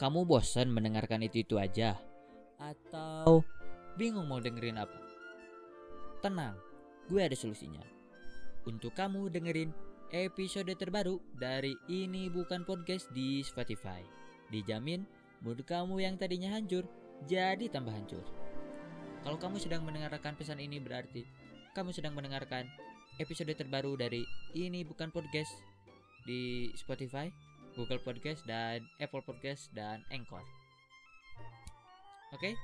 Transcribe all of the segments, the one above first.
Kamu bosan mendengarkan itu-itu aja? Atau bingung mau dengerin apa? Tenang, gue ada solusinya. Untuk kamu dengerin episode terbaru dari Ini Bukan Podcast di Spotify. Dijamin mood kamu yang tadinya hancur jadi tambah hancur. Kalau kamu sedang mendengarkan pesan ini berarti kamu sedang mendengarkan episode terbaru dari Ini Bukan Podcast di Spotify, Google Podcast dan Apple Podcast dan Anchor. Oke?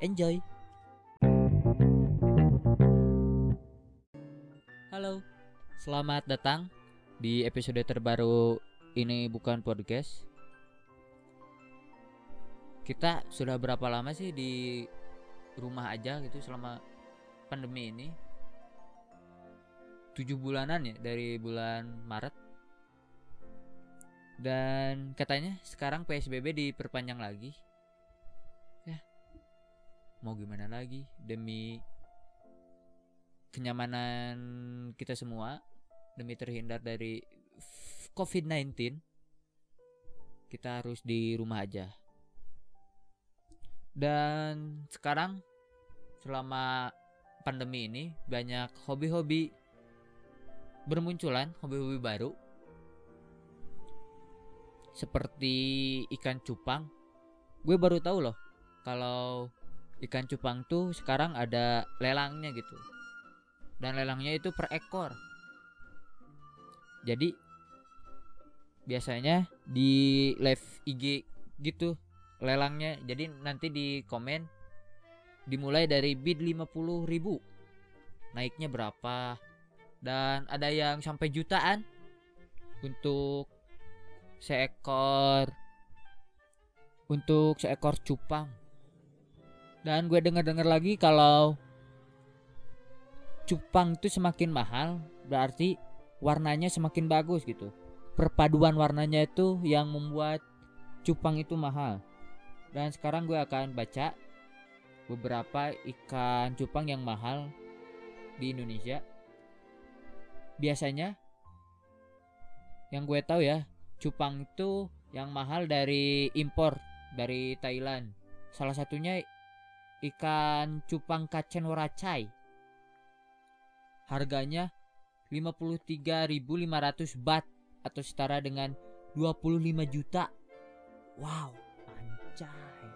Enjoy. Halo. Selamat datang di episode terbaru Ini Bukan Podcast. Kita sudah berapa lama sih di rumah aja gitu selama pandemi ini? tujuh bulanan ya dari bulan Maret dan katanya sekarang PSBB diperpanjang lagi. Ya. Mau gimana lagi? Demi kenyamanan kita semua demi terhindar dari COVID-19 kita harus di rumah aja. Dan sekarang selama pandemi ini banyak hobi-hobi bermunculan hobi-hobi baru seperti ikan cupang. Gue baru tahu loh kalau ikan cupang tuh sekarang ada lelangnya gitu. Dan lelangnya itu per ekor. Jadi biasanya di live IG gitu lelangnya. Jadi nanti di komen dimulai dari bid 50 ribu naiknya berapa dan ada yang sampai jutaan untuk seekor untuk seekor cupang. Dan gue dengar-dengar lagi kalau cupang itu semakin mahal berarti warnanya semakin bagus gitu. Perpaduan warnanya itu yang membuat cupang itu mahal. Dan sekarang gue akan baca beberapa ikan cupang yang mahal di Indonesia. Biasanya yang gue tahu ya cupang itu yang mahal dari impor dari Thailand. Salah satunya ikan cupang kacen waracai harganya 53.500 baht atau setara dengan 25 juta. Wow anjay.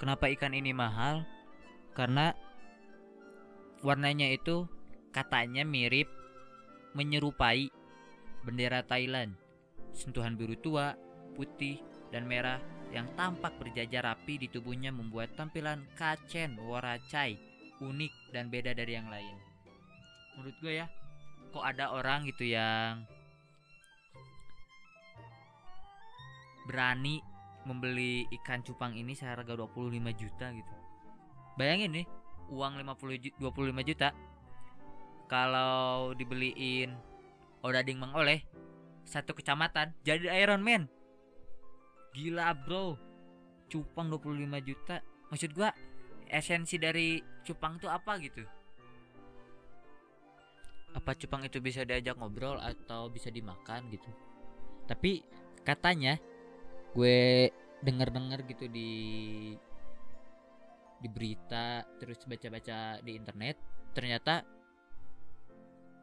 Kenapa ikan ini mahal? Karena warnanya itu katanya mirip menyerupai bendera Thailand. Sentuhan biru tua, putih, dan merah yang tampak berjajar rapi di tubuhnya membuat tampilan Kacen Waracai unik dan beda dari yang lain. Menurut gue ya, kok ada orang gitu yang berani membeli ikan cupang ini seharga 25 juta gitu. Bayangin nih, uang 50 25 juta kalau dibeliin Odading Mang Oleh satu kecamatan jadi Iron Man. Gila, Bro. Cupang 25 juta. Maksud gua esensi dari cupang itu apa gitu? Apa cupang itu bisa diajak ngobrol atau bisa dimakan gitu? Tapi katanya gue denger-denger gitu di di berita terus baca-baca di internet ternyata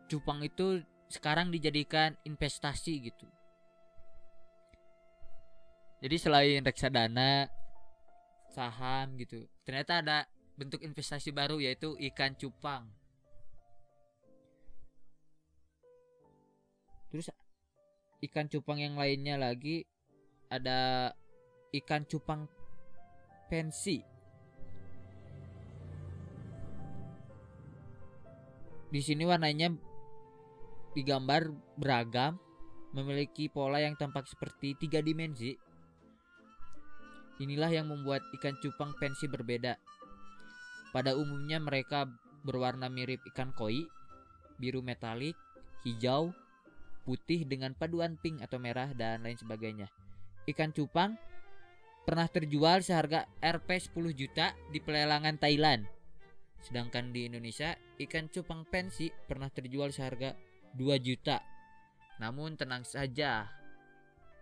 cupang itu sekarang dijadikan investasi gitu. Jadi selain reksadana, saham gitu, ternyata ada bentuk investasi baru yaitu ikan cupang. Terus ikan cupang yang lainnya lagi ada ikan cupang pensi. Di sini warnanya digambar beragam, memiliki pola yang tampak seperti tiga dimensi. Inilah yang membuat ikan cupang pensi berbeda. Pada umumnya mereka berwarna mirip ikan koi, biru metalik, hijau, putih dengan paduan pink atau merah dan lain sebagainya. Ikan cupang pernah terjual seharga Rp 10 juta di pelelangan Thailand. Sedangkan di Indonesia, ikan cupang pensi pernah terjual seharga 2 juta. Namun tenang saja,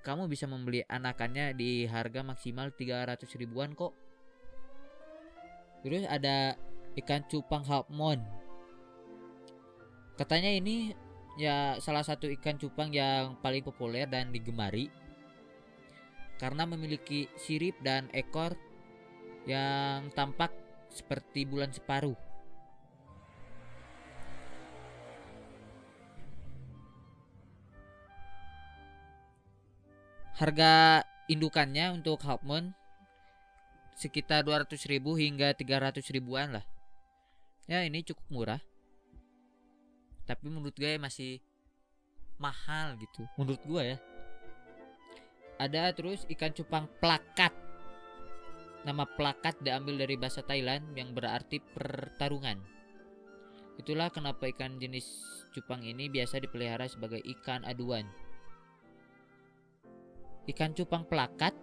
kamu bisa membeli anakannya di harga maksimal 300 ribuan kok. Terus ada ikan cupang halfmoon. Katanya ini ya salah satu ikan cupang yang paling populer dan digemari karena memiliki sirip dan ekor yang tampak seperti bulan separuh. Harga indukannya untuk Halfmoon sekitar 200 ribu hingga 300 ribuan lah. Ya ini cukup murah. Tapi menurut gue masih mahal gitu. Menurut gue ya. Ada terus ikan cupang plakat. Nama plakat diambil dari bahasa Thailand yang berarti pertarungan. Itulah kenapa ikan jenis cupang ini biasa dipelihara sebagai ikan aduan. Ikan cupang plakat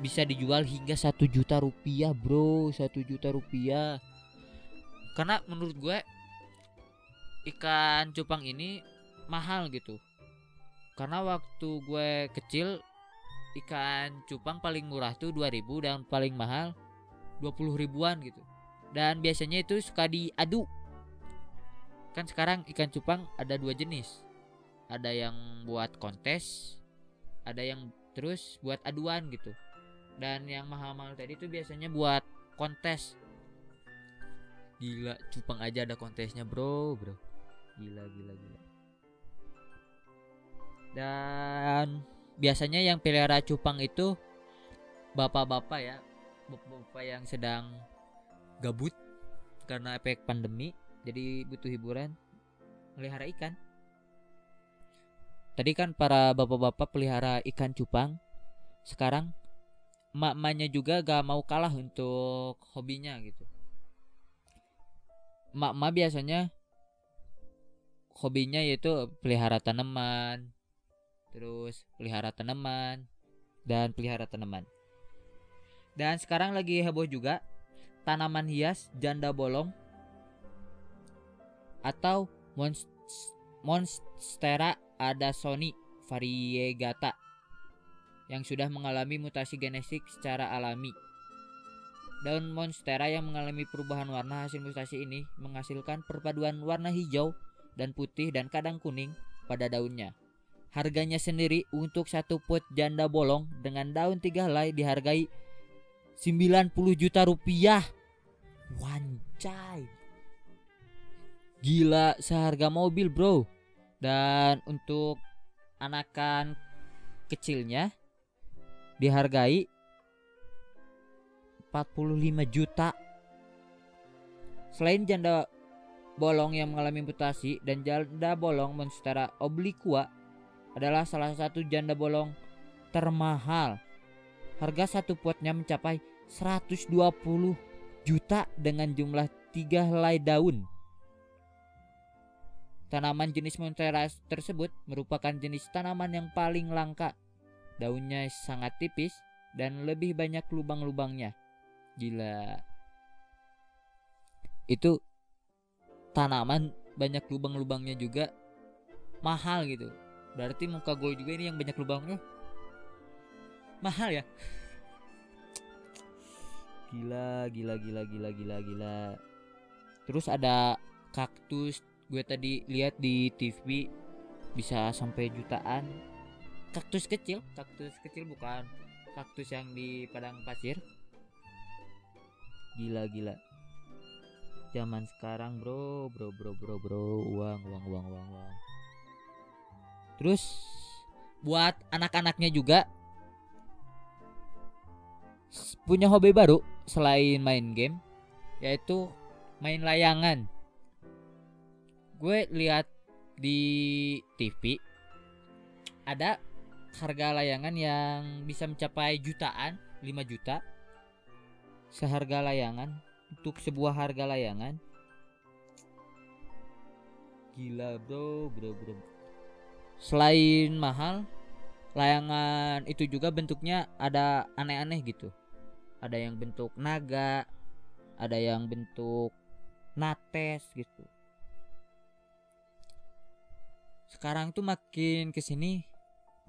bisa dijual hingga satu juta rupiah bro. Satu juta rupiah. Karena menurut gue ikan cupang ini mahal gitu. Karena waktu gue kecil ikan cupang paling murah tuh 2000 dan paling mahal 20 ribuan gitu. Dan biasanya itu suka diadu. Kan sekarang ikan cupang ada dua jenis. Ada yang buat kontes ada yang terus buat aduan gitu. Dan yang mahal-mahal tadi itu biasanya buat kontes. Gila cupang aja ada kontesnya bro bro. Gila gila gila. Dan biasanya yang pelihara cupang itu bapak-bapak ya bapak-bapak yang sedang gabut karena efek pandemi jadi butuh hiburan melihara ikan Tadi kan para bapak-bapak pelihara ikan cupang. Sekarang mak-maknya juga gak mau kalah untuk hobinya gitu. Mak-mak biasanya hobinya yaitu pelihara tanaman, terus pelihara tanaman dan pelihara tanaman. Dan sekarang lagi heboh juga tanaman hias janda bolong atau monstera ada Sony variegata yang sudah mengalami mutasi genetik secara alami. Daun monstera yang mengalami perubahan warna hasil mutasi ini menghasilkan perpaduan warna hijau dan putih dan kadang kuning pada daunnya. Harganya sendiri untuk satu pot janda bolong dengan daun tiga helai dihargai 90 juta rupiah. Wancai. Gila seharga mobil bro dan untuk anakan kecilnya dihargai 45 juta. Selain janda bolong yang mengalami mutasi dan janda bolong monstera obliqua adalah salah satu janda bolong termahal. Harga satu potnya mencapai 120 juta dengan jumlah tiga helai daun. Tanaman jenis Monstera tersebut merupakan jenis tanaman yang paling langka. Daunnya sangat tipis dan lebih banyak lubang-lubangnya. Gila. Itu tanaman banyak lubang-lubangnya juga mahal gitu. Berarti muka gue juga ini yang banyak lubangnya. Mahal ya? Gila, gila, gila, gila, gila, gila. Terus ada kaktus gue tadi lihat di TV bisa sampai jutaan. Kaktus kecil? Kaktus kecil bukan. Kaktus yang di padang pasir. Gila gila. Zaman sekarang bro bro bro bro bro. Uang uang uang uang uang. Terus buat anak-anaknya juga punya hobi baru selain main game yaitu main layangan gue lihat di TV ada harga layangan yang bisa mencapai jutaan 5 juta. Seharga layangan untuk sebuah harga layangan. Gila bro bro bro. Selain mahal layangan itu juga bentuknya ada aneh-aneh gitu. Ada yang bentuk naga ada yang bentuk nates gitu sekarang tuh makin ke sini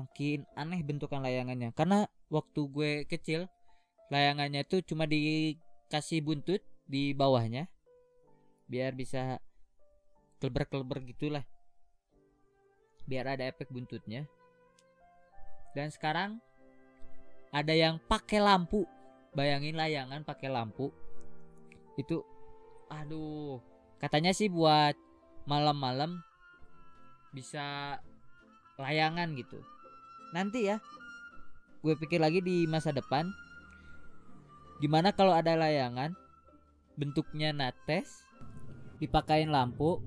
makin aneh bentukan layangannya. Karena waktu gue kecil layangannya tuh cuma dikasih buntut di bawahnya biar bisa keleber-keleber gitulah. Biar ada efek buntutnya. Dan sekarang ada yang pakai lampu. Bayangin layangan pakai lampu. Itu aduh katanya sih buat malam-malam bisa layangan gitu. Nanti ya gue pikir lagi di masa depan gimana kalau ada layangan bentuknya nates dipakain lampu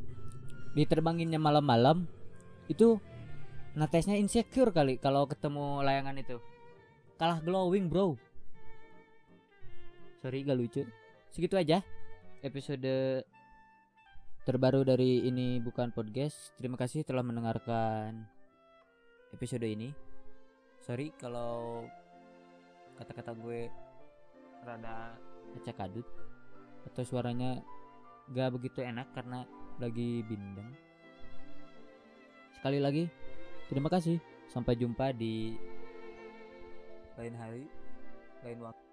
diterbanginnya malam-malam itu natesnya insecure kali kalau ketemu layangan itu. Kalah glowing bro. Sorry gak lucu. Segitu aja episode terbaru dari ini bukan podcast. Terima kasih telah mendengarkan episode ini. Sorry kalau kata-kata gue rada acak kadut atau suaranya gak begitu enak karena lagi bindeng. Sekali lagi, terima kasih. Sampai jumpa di lain hari, lain waktu.